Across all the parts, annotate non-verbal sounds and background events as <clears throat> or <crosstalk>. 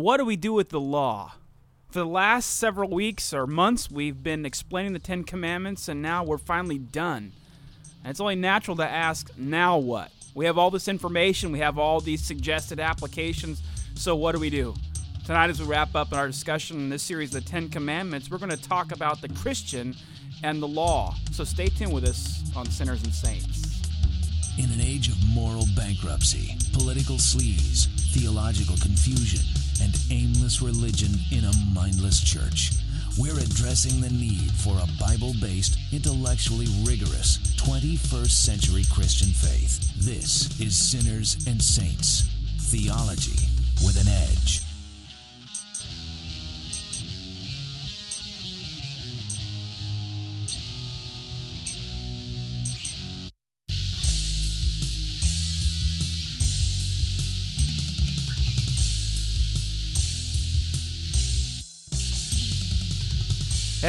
what do we do with the law? For the last several weeks or months, we've been explaining the Ten Commandments, and now we're finally done. And it's only natural to ask, now what? We have all this information, we have all these suggested applications, so what do we do? Tonight, as we wrap up our discussion in this series, The Ten Commandments, we're going to talk about the Christian and the law. So stay tuned with us on Sinners and Saints. In an age of moral bankruptcy, political sleaze, theological confusion, and aimless religion in a mindless church, we're addressing the need for a Bible based, intellectually rigorous 21st century Christian faith. This is Sinners and Saints Theology with an Edge.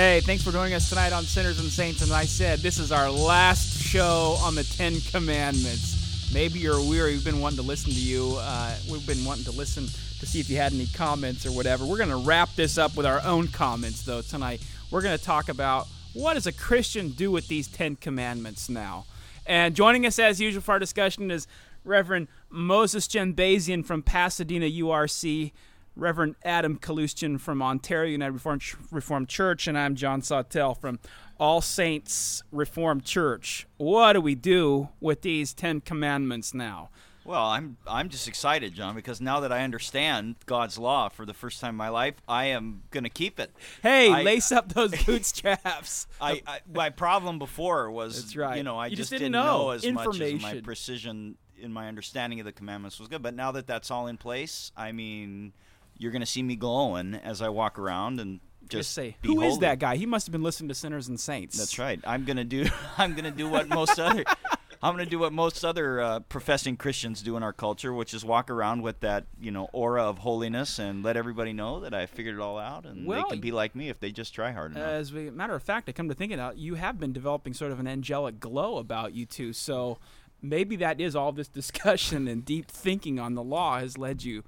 Hey, thanks for joining us tonight on Sinners and Saints. And I said this is our last show on the Ten Commandments. Maybe you're weary. We've been wanting to listen to you. Uh, we've been wanting to listen to see if you had any comments or whatever. We're going to wrap this up with our own comments, though, tonight. We're going to talk about what does a Christian do with these Ten Commandments now. And joining us as usual for our discussion is Reverend Moses Jenbazian from Pasadena URC. Reverend Adam Kaloostian from Ontario United Reformed, Reformed Church, and I'm John Sawtell from All Saints Reformed Church. What do we do with these Ten Commandments now? Well, I'm I'm just excited, John, because now that I understand God's law for the first time in my life, I am going to keep it. Hey, I, lace up <laughs> those bootstraps. <laughs> I, I, my problem before was, That's right. you know, I You just, just didn't didn't know. know as much as my precision in my understanding of the commandments was good. But now that that's all in place, I mean, you're going to see me glowing as I walk around and just, Just say, who is that guy? He must have been listening to Sinners and Saints. That's right. I'm gonna do. <laughs> I'm gonna do what most other. I'm gonna do what most other uh, professing Christians do in our culture, which is walk around with that you know aura of holiness and let everybody know that I figured it all out, and Well, they can be like me if they just try hard enough. As a matter of fact, I come to think it, you have been developing sort of an angelic glow about you too. So maybe that is all this <laughs> discussion and deep thinking on the law has led you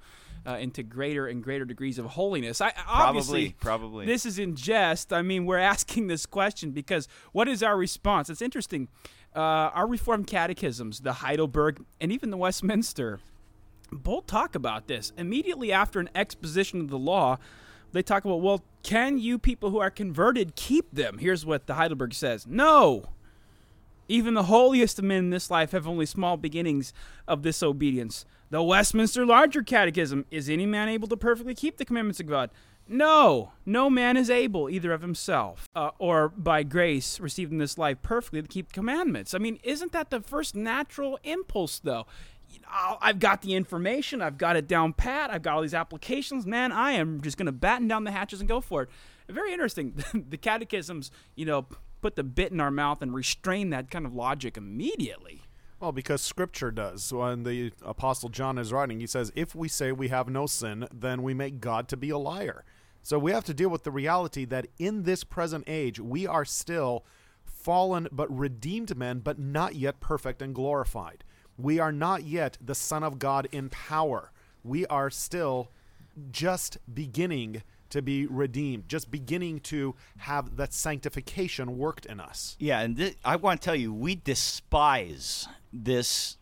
uh, into greater and greater degrees of holiness. I obviously probably. this is in jest. I mean, we're <laughs> asking this question because what is our response? It's interesting. Uh, our Reformed catechisms, the Heidelberg and even the Westminster, both talk about this. Immediately after an exposition of the law, they talk about, well, can you people who are converted keep them? Here's what the Heidelberg says No. Even the holiest of men in this life have only small beginnings of this obedience. The Westminster Larger Catechism is any man able to perfectly keep the commandments of God? No, no man is able, either of himself uh, or by grace received in this life, perfectly to keep the commandments. I mean, isn't that the first natural impulse, though? I've got the information, I've got it down pat, I've got all these applications. Man, I am just going to batten down the hatches and go for it. Very interesting. <laughs> the catechisms, you know, put the bit in our mouth and restrain that kind of logic immediately. Well, because Scripture does. When the Apostle John is writing, he says, If we say we have no sin, then we make God to be a liar. So we have to deal with the reality that in this present age, we are still fallen but redeemed men, but not yet perfect and glorified. We are not yet the Son of God in power. We are still just beginning to be redeemed, just beginning to have that sanctification worked in us. Yeah, and thi- I want to tell you, we despise this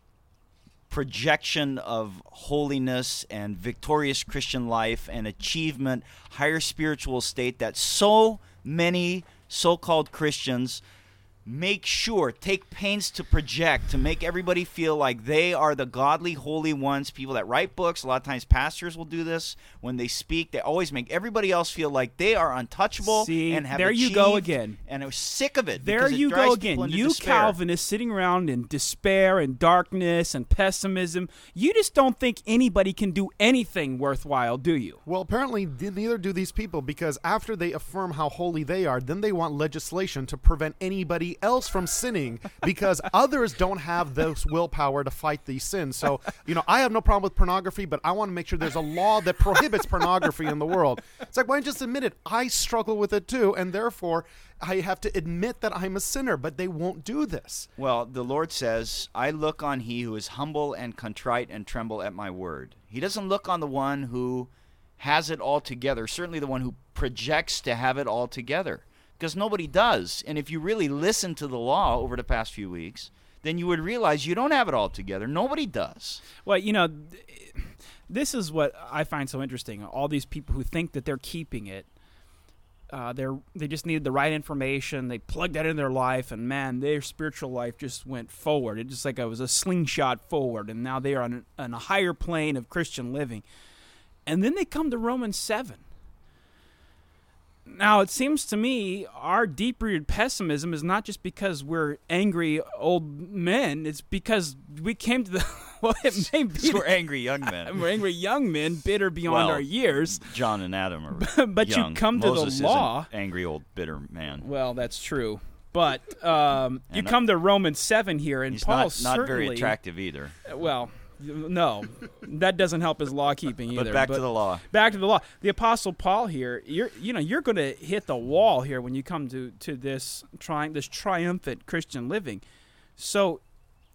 projection of holiness and victorious Christian life and achievement, higher spiritual state that so many so called Christians make sure, take pains to project, to make everybody feel like they are the godly, holy ones. People that write books, a lot of times pastors will do this when they speak. They always make everybody else feel like they are untouchable See, and have there you go again. And I was sick of it. There because it you go again. You despair. Calvinists sitting around in despair and darkness and pessimism. You just don't think anybody can do anything worthwhile, do you? Well, apparently, neither do these people because after they affirm how holy they are, then they want legislation to prevent anybody else from sinning because <laughs> others don't have this willpower to fight these sins. So, you know, I have no problem with pornography, but I want to make sure there's a law that prohibits pornography in the world. It's like, why don't you just admit it? I struggle with it too, and therefore I have to admit that I'm a sinner, but they won't do this. Well, the Lord says, I look on he who is humble and contrite and tremble at my word. He doesn't look on the one who has it all together, certainly the one who projects to have it all together, because nobody does. And if you really listen to the law over the past few weeks, then you would realize you don't have it all together. Nobody does. Well, you know, this is what I find so interesting. All these people who think that they're keeping it, uh, they're they just needed the right information. They plugged that into their life, and man, their spiritual life just went forward. It just like it was a slingshot forward, and now they are on, on a higher plane of Christian living. And then they come to Romans seven. Now, it seems to me our deep rooted pessimism is not just because we're angry old men, it's because we came to the. <laughs> Well, it may be. we're angry young men. <laughs> we're angry young men, bitter beyond Well, our years. John and Adam are <laughs> But you come to the Moses an law- angry old bitter man. Well, that's true. But um, you uh, come to Romans 7 here, and He's Paul not, not certainly. very attractive either. Well, no. that doesn't help his law keeping either. But back to the law. back to the law. The apostle Paul here, you're you know, you're going to hit the wall here when you come to to this trying this triumphant Christian living. So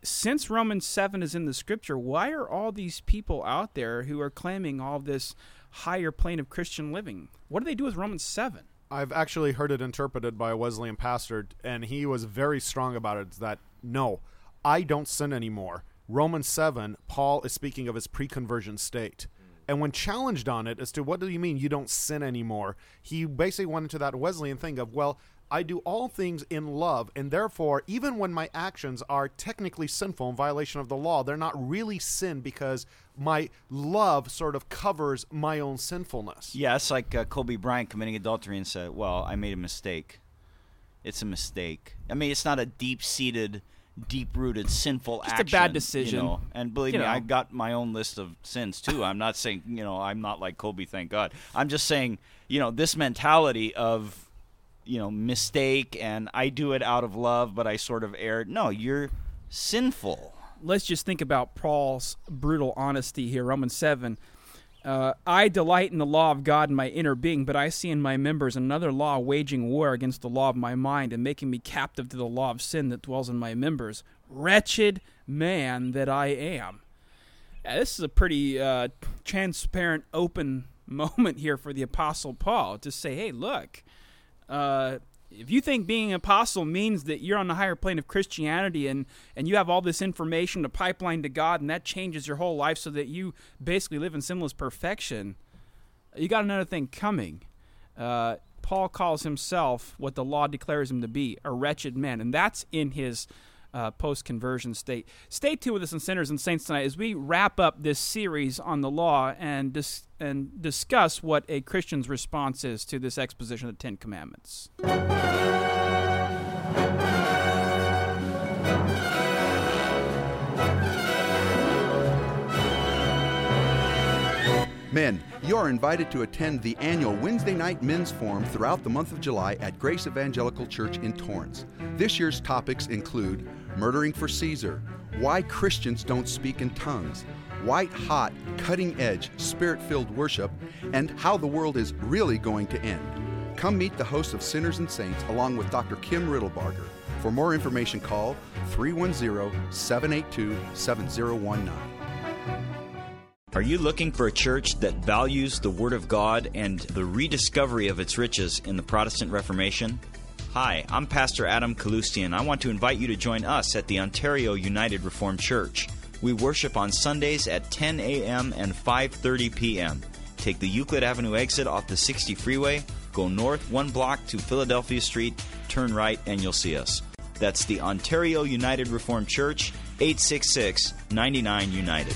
since Romans 7 is in the scripture, why are all these people out there who are claiming all this higher plane of Christian living? What do they do with Romans 7? I've actually heard it interpreted by a Wesleyan pastor, and he was very strong about it. That no, I don't sin anymore. Romans seven, Paul is speaking of his pre-conversion state, and when challenged on it as to what do you mean you don't sin anymore, he basically went into that Wesleyan thing of well. I do all things in love, and therefore, even when my actions are technically sinful in violation of the law, they're not really sin because my love sort of covers my own sinfulness. Yeah, it's like uh, Kobe Bryant committing adultery and said, "Well, I made a mistake. It's a mistake. I mean, it's not a deep-seated, deep-rooted sinful Just a action. bad you decision. know. And believe You me, know. I got my own list of sins too. I'm not saying you know I'm not like Kobe, thank God. I'm just saying you know this mentality of you know mistake and I do it out of love, but I sort of erred. No, you're sinful. let's just think about Paul's brutal honesty here. Romans 7. Uh, I delight in the law of God in my inner being, but I see in my members another law waging war against the law of my mind and making me captive to the law of sin that dwells in my members. Wretched man that I am. Yeah, this is a pretty uh, transparent, open <laughs> moment here for the Apostle Paul to say, hey, look, uh, if you think being an apostle means that you're on the higher plane of Christianity and, and you have all this information to pipeline to God and that changes your whole life so that you basically live in sinless perfection, you got another thing coming. Uh, Paul calls himself what the law declares him to be a wretched man, and that's in his uh, post conversion state. Stay tuned with us in Sinners and Saints tonight as we wrap up this series on the law and, dis- and discuss what a Christian's response is to this exposition of the Ten Commandments. Men, you are invited to attend the annual Wednesday night men's forum throughout the month of July at Grace Evangelical Church in Torrance. This year's topics include murdering for Caesar, why Christians don't speak in tongues, white hot, cutting edge, spirit filled worship, and how the world is really going to end. Come meet the host of Sinners and Saints along with Dr. Kim Riddlebarger. For more information, call 310 782 7019. Are you looking for a church that values the Word of God and the rediscovery of its riches in the Protestant Reformation? Hi, I'm Pastor Adam Kaloostian. I want to invite you to join us at the Ontario United Reformed Church. We worship on Sundays at 10 a.m. and 5:30 p.m. Take the Euclid Avenue exit off the 60 freeway, go north one block to Philadelphia Street, turn right, and you'll see us. That's the Ontario United Reformed Church, 866 99 United.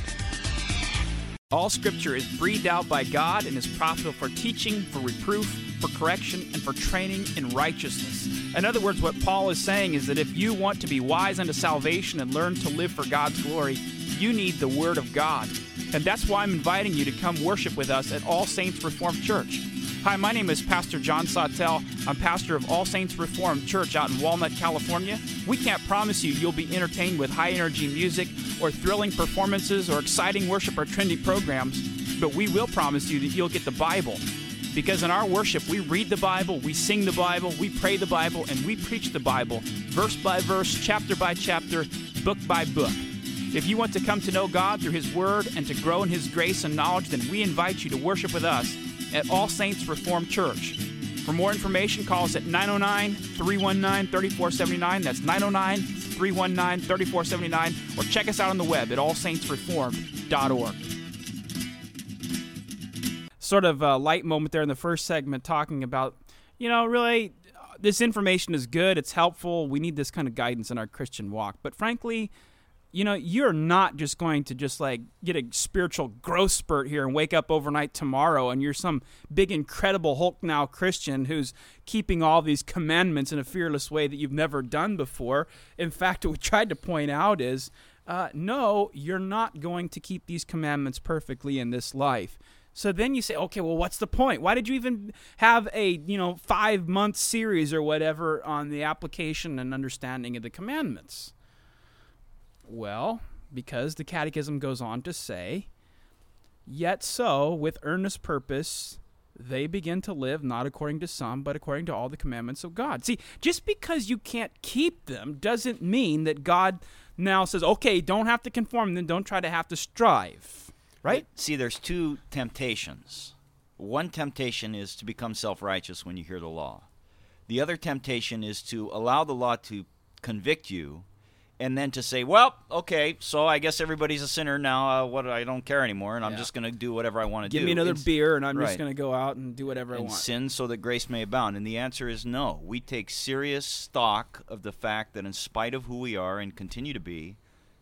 All scripture is breathed out by God and is profitable for teaching, for reproof, for correction, and for training in righteousness. In other words, what Paul is saying is that if you want to be wise unto salvation and learn to live for God's glory, you need the Word of God. And that's why I'm inviting you to come worship with us at All Saints Reformed Church. Hi, my name is Pastor John Sawtell. I'm pastor of All Saints Reformed Church out in Walnut, California. We can't promise you you'll be entertained with high energy music or thrilling performances or exciting worship or trendy programs, but we will promise you that you'll get the Bible. Because in our worship, we read the Bible, we sing the Bible, we pray the Bible, and we preach the Bible, verse by verse, chapter by chapter, book by book. If you want to come to know God through His Word and to grow in His grace and knowledge, then we invite you to worship with us at All Saints Reformed Church. For more information, call us at 909 319 3479. That's 909 319 3479. Or check us out on the web at allsaintsreformed.org. Sort of a light moment there in the first segment talking about, you know, really, this information is good, it's helpful. We need this kind of guidance in our Christian walk. But frankly, you know, you're not just going to just like get a spiritual growth spurt here and wake up overnight tomorrow and you're some big, incredible Hulk now Christian who's keeping all these commandments in a fearless way that you've never done before. In fact, <laughs> what we tried to point out is uh, no, you're not going to keep these commandments perfectly in this life. So then you say, okay, well, what's the point? Why did you even have a you know five month series or whatever on the application and understanding of the commandments? Well, because the Catechism goes on to say, Yet so, with earnest purpose, they begin to live not according to some, but according to all the commandments of God. See, just because you can't keep them doesn't mean that God now says, okay, don't have to conform, then don't try to have to strive. Right? See, there's two temptations. One temptation is to become self righteous when you hear the law, the other temptation is to allow the law to convict you and then to say, well, okay, so I guess everybody's a sinner now. Uh, what I don't care anymore, and I'm Yeah. just going to do whatever I want to do. Give me another It's- beer, and I'm right. just going to go out and do whatever I and want. sin so that grace may abound? And the answer is no. We take serious stock of the fact that in spite of who we are and continue to be,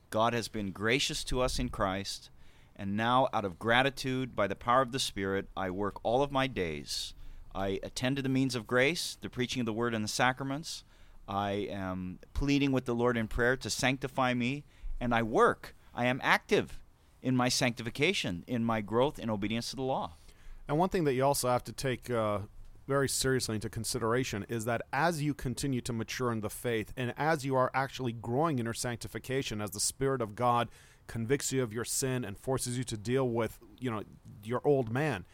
God has been gracious to us in Christ, and now out of gratitude by the power of the Spirit, I work all of my days. I attend to the means of grace, the preaching of the word and the sacraments. I am pleading with the Lord in prayer to sanctify me, and I work. I am active in my sanctification, in my growth in obedience to the law. And one thing that you also have to take uh, very seriously into consideration is that as you continue to mature in the faith and as you are actually growing in your sanctification, as the Spirit of God convicts you of your sin and forces you to deal with, you know, your old man,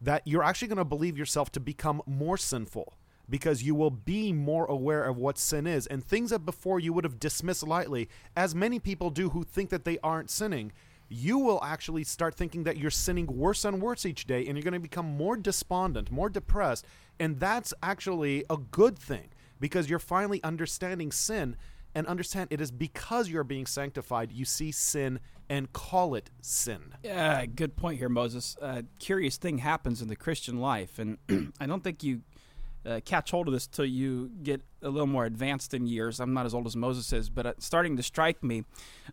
that you're actually going to believe yourself to become more sinful because you will be more aware of what sin is and things that before you would have dismissed lightly as many people do who think that they aren't sinning you will actually start thinking that you're sinning worse and worse each day and you're going to become more despondent more depressed and that's actually a good thing because you're finally understanding sin and understand it is because you're being sanctified you see sin and call it sin Yeah, good point here, Moses. Uh, curious thing happens in the Christian life, and <clears throat> I don't think you uh, catch hold of this till you get a little more advanced in years. I'm not as old as Moses is, but it's starting to strike me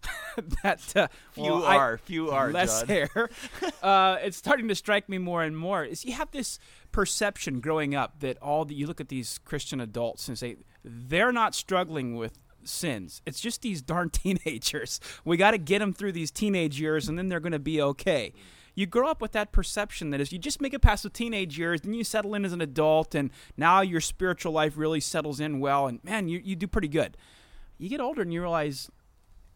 <laughs> that uh, Few well, I- are, few are, <laughs> less Judd. hair. <laughs> uh, it's starting to strike me more and more. Is you have this perception growing up that all the, you look at these Christian adults and say they're not struggling with sins. It's just these darn teenagers. We got to get them through these teenage years, and then they're going to be okay. You grow up with that perception that if you just make it past the teenage years, then you settle in as an adult, and now your spiritual life really settles in well, and man, you, you do pretty good. You get older and you realize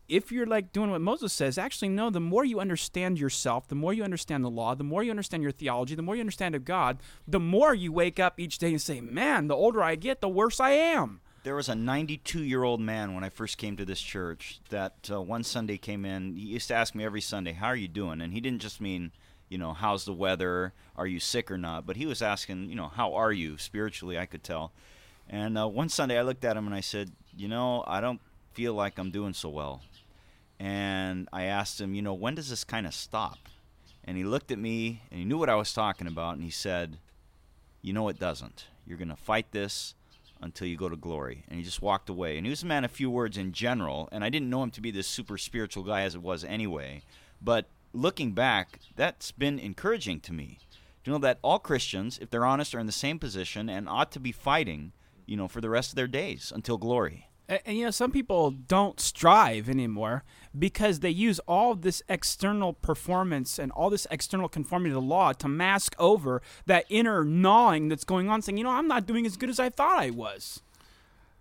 if you're like doing what Moses says, actually, no, the more you understand yourself, the more you understand the law, the more you understand your theology, the more you understand of God, the more you wake up each day and say, man, the older I get, the worse I am. There was a 92 year old man when I first came to this church that uh, one Sunday came in. He used to ask me every Sunday, How are you doing? And he didn't just mean, you know, how's the weather? Are you sick or not? But he was asking, you know, how are you spiritually? I could tell. And uh, one Sunday I looked at him and I said, You know, I don't feel like I'm doing so well. And I asked him, You know, when does this kind of stop? And he looked at me and he knew what I was talking about. And he said, You know, it doesn't. You're going to fight this until you go to glory. And he just walked away. And he was a man of few words in general, and I didn't know him to be this super spiritual guy as it was anyway. But looking back, that's been encouraging to me. To know that all Christians, if they're honest, are in the same position and ought to be fighting, you know, for the rest of their days until glory. And, you know, some people don't strive anymore because they use all this external performance and all this external conformity to the law to mask over that inner gnawing that's going on, saying, you know, I'm not doing as good as I thought I was.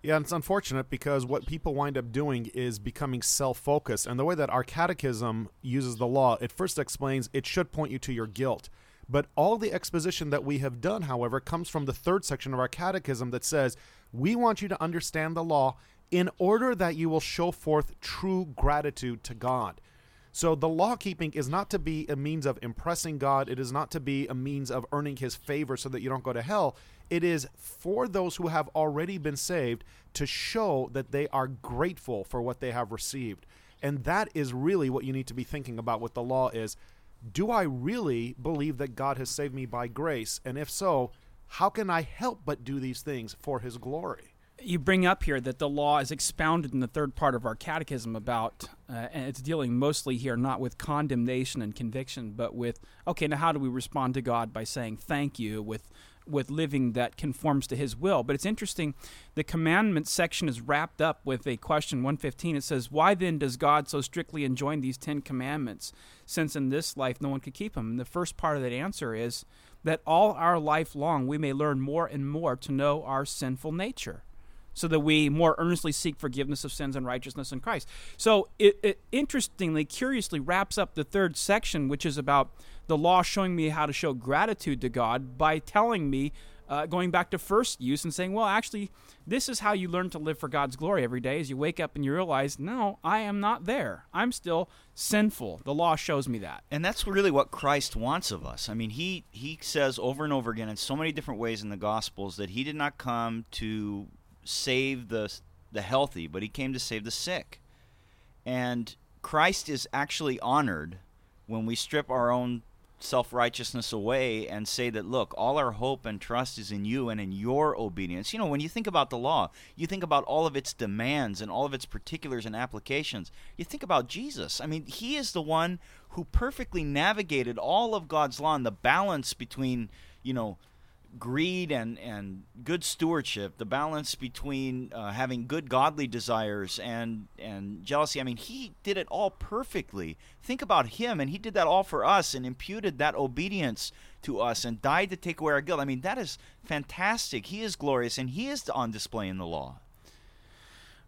Yeah, it's unfortunate because what people wind up doing is becoming self focused. And the way that our catechism uses the law, it first explains it should point you to your guilt. But all the exposition that we have done, however, comes from the third section of our catechism that says we want you to understand the law in order that you will show forth true gratitude to God. So the law keeping is not to be a means of impressing God. It is not to be a means of earning his favor so that you don't go to hell. It is for those who have already been saved to show that they are grateful for what they have received. And that is really what you need to be thinking about with the law is do I really believe that God has saved me by grace? And if so, how can I help but do these things for his glory? You bring up here that the law is expounded in the third part of our catechism about, uh, and it's dealing mostly here not with condemnation and conviction, but with okay, now how do we respond to God by saying thank you with with living that conforms to His will? But it's interesting, the commandment section is wrapped up with a question 115. It says, "Why then does God so strictly enjoin these Ten Commandments, since in this life no one could keep them?" And the first part of that answer is that all our life long we may learn more and more to know our sinful nature so that we more earnestly seek forgiveness of sins and righteousness in Christ. So it, it, interestingly, curiously wraps up the third section, which is about the law showing me how to show gratitude to God by telling me, uh, going back to first use and saying, well, actually, this is how you learn to live for God's glory every day. As you wake up and you realize, no, I am not there. I'm still sinful. The law shows me that. And that's really what Christ wants of us. I mean, he he says over and over again in so many different ways in the Gospels that he did not come to save the the healthy, but he came to save the sick. And Christ is actually honored when we strip our own self righteousness away and say that, look, all our hope and trust is in you and in your obedience. You know, when you think about the law, you think about all of its demands and all of its particulars and applications. You think about Jesus. I mean, he is the one who perfectly navigated all of God's law and the balance between, you know, greed and, and good stewardship, the balance between uh, having good godly desires and, and jealousy. I mean, he did it all perfectly. Think about him, and he did that all for us and imputed that obedience to us and died to take away our guilt. I mean, that is fantastic. He is glorious, and he is on display in the law.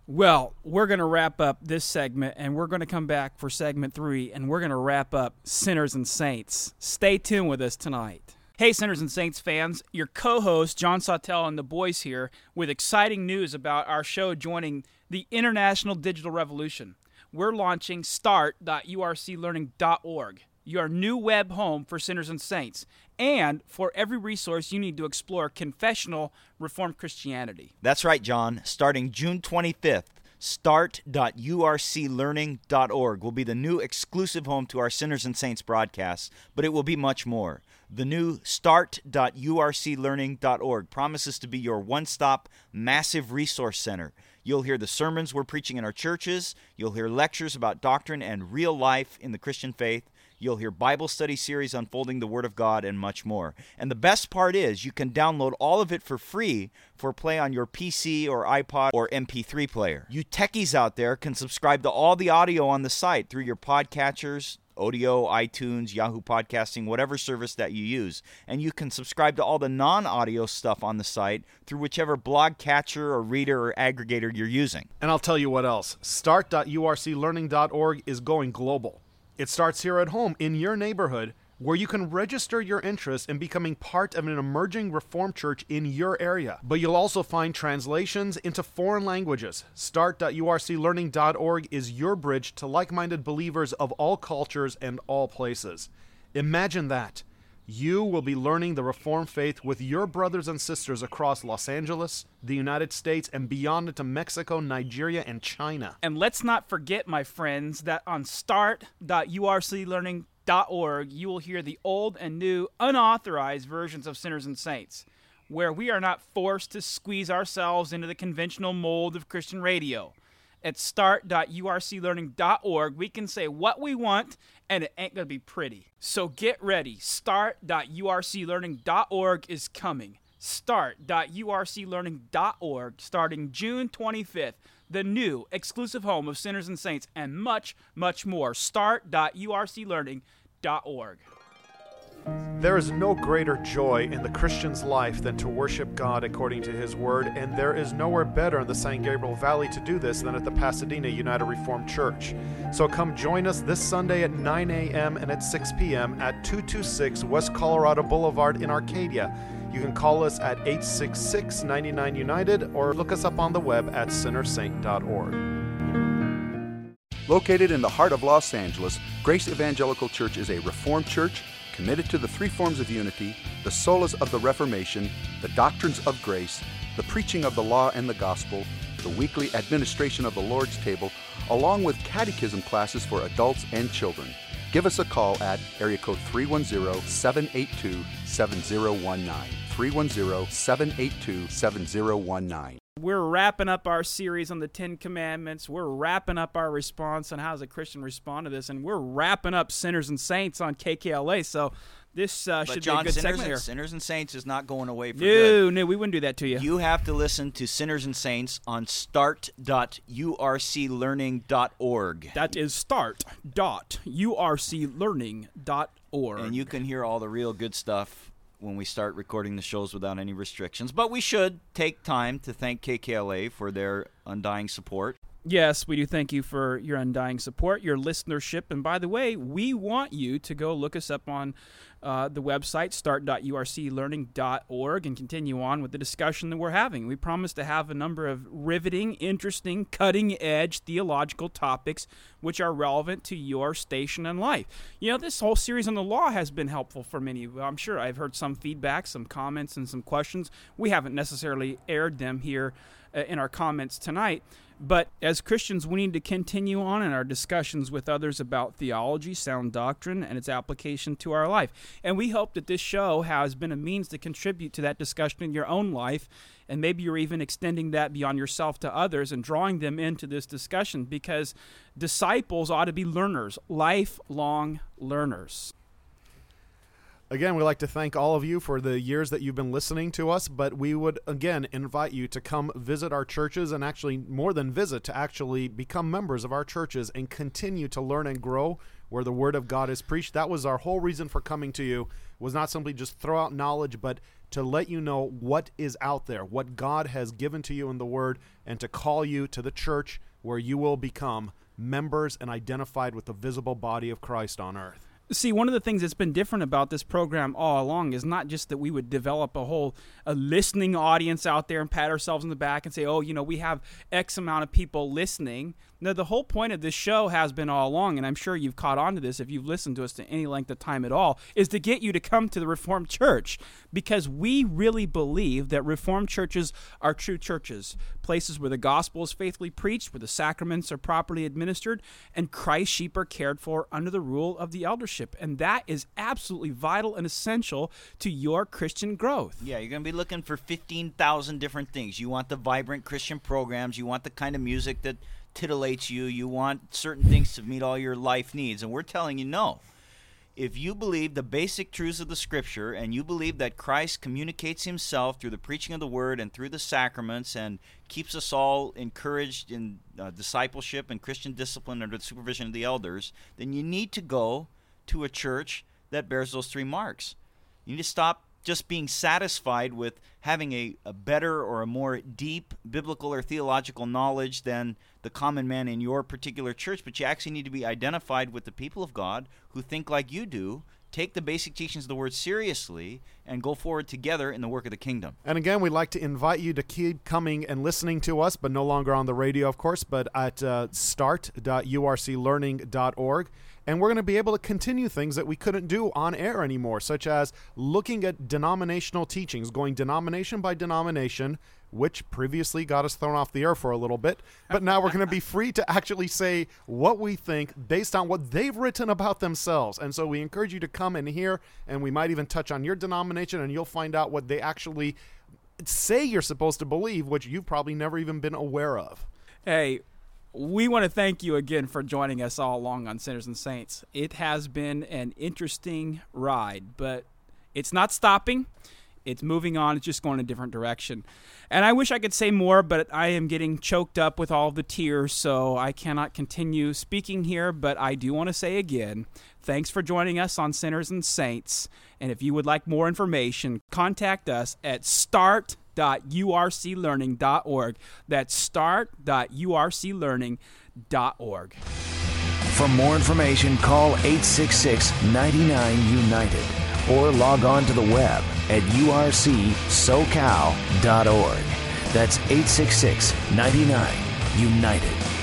Well, we're going to wrap up this segment and we're going to come back for segment three and we're going to wrap up Sinners and Saints. Stay tuned with us tonight. Hey, Sinners and Saints fans, your co host, John Sawtell, and the boys here with exciting news about our show joining the International Digital Revolution. We're launching start.urclearning.org, your new web home for sinners and saints, and for every resource you need to explore confessional Reformed Christianity. That's right, John. Starting June 25th, start.urclearning.org will be the new exclusive home to our Sinners and Saints broadcasts, but it will be much more. The new start.urclearning.org promises to be your one stop, massive resource center. You'll hear the sermons we're preaching in our churches, you'll hear lectures about doctrine and real life in the Christian faith. You'll hear Bible study series unfolding the Word of God and much more. And the best part is you can download all of it for free for play on your PC or iPod or MP3 player. You techies out there can subscribe to all the audio on the site through your podcatchers, Odeo, iTunes, Yahoo Podcasting, whatever service that you use. And you can subscribe to all the non audio stuff on the site through whichever blog catcher or reader or aggregator you're using. And I'll tell you what else start.urclearning.org is going global. It starts here at home in your neighborhood where you can register your interest in becoming part of an emerging Reformed church in your area. But you'll also find translations into foreign languages. Start.urclearning.org is your bridge to like minded believers of all cultures and all places. Imagine that. You will be learning the Reformed faith with your brothers and sisters across Los Angeles, the United States, and beyond into Mexico, Nigeria, and China. And let's not forget, my friends, that on start.urclearning.org, org, you will hear the old and new unauthorized versions of Sinners and Saints, where we are not forced to squeeze ourselves into the conventional mold of Christian radio. At start.urclearning.org, we can say what we want, and it ain't going to be pretty. So get ready. Start.urclearning.org is coming. Start.urclearning.org starting June 25th the new exclusive home of sinners and saints, and much, much more. Start.urclearning.org. There is no greater joy in the Christian's life than to worship God according to His Word, and there is nowhere better in the San Gabriel Valley to do this than at the Pasadena United Reformed Church. So come join us this Sunday at 9 a.m. and at 6 p.m. at 226 West Colorado Boulevard in Arcadia. You can call us at 866 99 United or look us up on the web at sinnersaint.org. Located in the heart of Los Angeles, Grace Evangelical Church is a Reformed church committed to the three forms of unity, the solas of the Reformation, the doctrines of grace, the preaching of the law and the gospel, the weekly administration of the Lord's table, along with catechism classes for adults and children. Give us a call at area code 310 782 7019. 310 782 7019. We're wrapping up our series on the Ten Commandments. We're wrapping up our response on how does a Christian respond to this, and we're wrapping up sinners and saints on KKLA. So this uh, should John, be a good sinners segment and, here. sinners and saints is not going away for No, good. no, we wouldn't do that to you. You have to listen to Sinners and Saints on start.urclearning.org. That is start dot urclearning dot org. And you can hear all the real good stuff when we start recording the shows without any restrictions. But we should take time to thank KKLA for their undying support. Yes, we do thank you for your undying support, your listenership. And by the way, we want you to go look us up on uh, the website, start.urclearning.org, and continue on with the discussion that we're having. We promise to have a number of riveting, interesting, cutting edge theological topics which are relevant to your station in life. You know, this whole series on the law has been helpful for many. Of you. I'm sure I've heard some feedback, some comments, and some questions. We haven't necessarily aired them here uh, in our comments tonight. But as Christians, we need to continue on in our discussions with others about theology, sound doctrine, and its application to our life. And we hope that this show has been a means to contribute to that discussion in your own life. And maybe you're even extending that beyond yourself to others and drawing them into this discussion because disciples ought to be learners, lifelong learners. Again, we'd like to thank all of you for the years that you've been listening to us, but we would again invite you to come visit our churches and actually, more than visit, to actually become members of our churches and continue to learn and grow where the Word of God is preached. That was our whole reason for coming to you, was not simply just throw out knowledge, but to let you know what is out there, what God has given to you in the Word, and to call you to the church where you will become members and identified with the visible body of Christ on earth. See, one of the things that's been different about this program all along is not just that we would develop a whole a listening audience out there and pat ourselves on the back and say, "Oh, you know, we have X amount of people listening." No, the whole point of this show has been all along, and I'm sure you've caught on to this if you've listened to us to any length of time at all, is to get you to come to the Reformed Church because we really believe that Reformed churches are true churches, places where the gospel is faithfully preached, where the sacraments are properly administered, and Christ's sheep are cared for under the rule of the eldership. And that is absolutely vital and essential to your Christian growth. Yeah, you're going to be looking for 15,000 different things. You want the vibrant Christian programs, you want the kind of music that titillates you, you want certain things to meet all your life needs. And we're telling you no. If you believe the basic truths of the scripture and you believe that Christ communicates himself through the preaching of the word and through the sacraments and keeps us all encouraged in uh, discipleship and Christian discipline under the supervision of the elders, then you need to go to a church that bears those three marks. You need to stop just being satisfied with having a, a better or a more deep biblical or theological knowledge than the common man in your particular church, but you actually need to be identified with the people of God who think like you do, take the basic teachings of the word seriously, and go forward together in the work of the kingdom. And again, we'd like to invite you to keep coming and listening to us, but no longer on the radio, of course, but at uh, start.urclearning.org. And we're going to be able to continue things that we couldn't do on air anymore, such as looking at denominational teachings, going denomination by denomination, which previously got us thrown off the air for a little bit. But now we're going to be <laughs> free to actually say what we think based on what they've written about themselves. And so we encourage you to come in here, and we might even touch on your denomination, and you'll find out what they actually say you're supposed to believe, which you've probably never even been aware of. Hey, we want to thank you again for joining us all along on Sinners and Saints. It has been an interesting ride, but it's not stopping. It's moving on. It's just going a different direction. And I wish I could say more, but I am getting choked up with all the tears, so I cannot continue speaking here. But I do want to say again thanks for joining us on Sinners and Saints. And if you would like more information, contact us at start start.urclearning.org. That's start.urclearning.org. For more information, call 866 99 United or log on to the web at urcsocal.org. That's 866 99 United.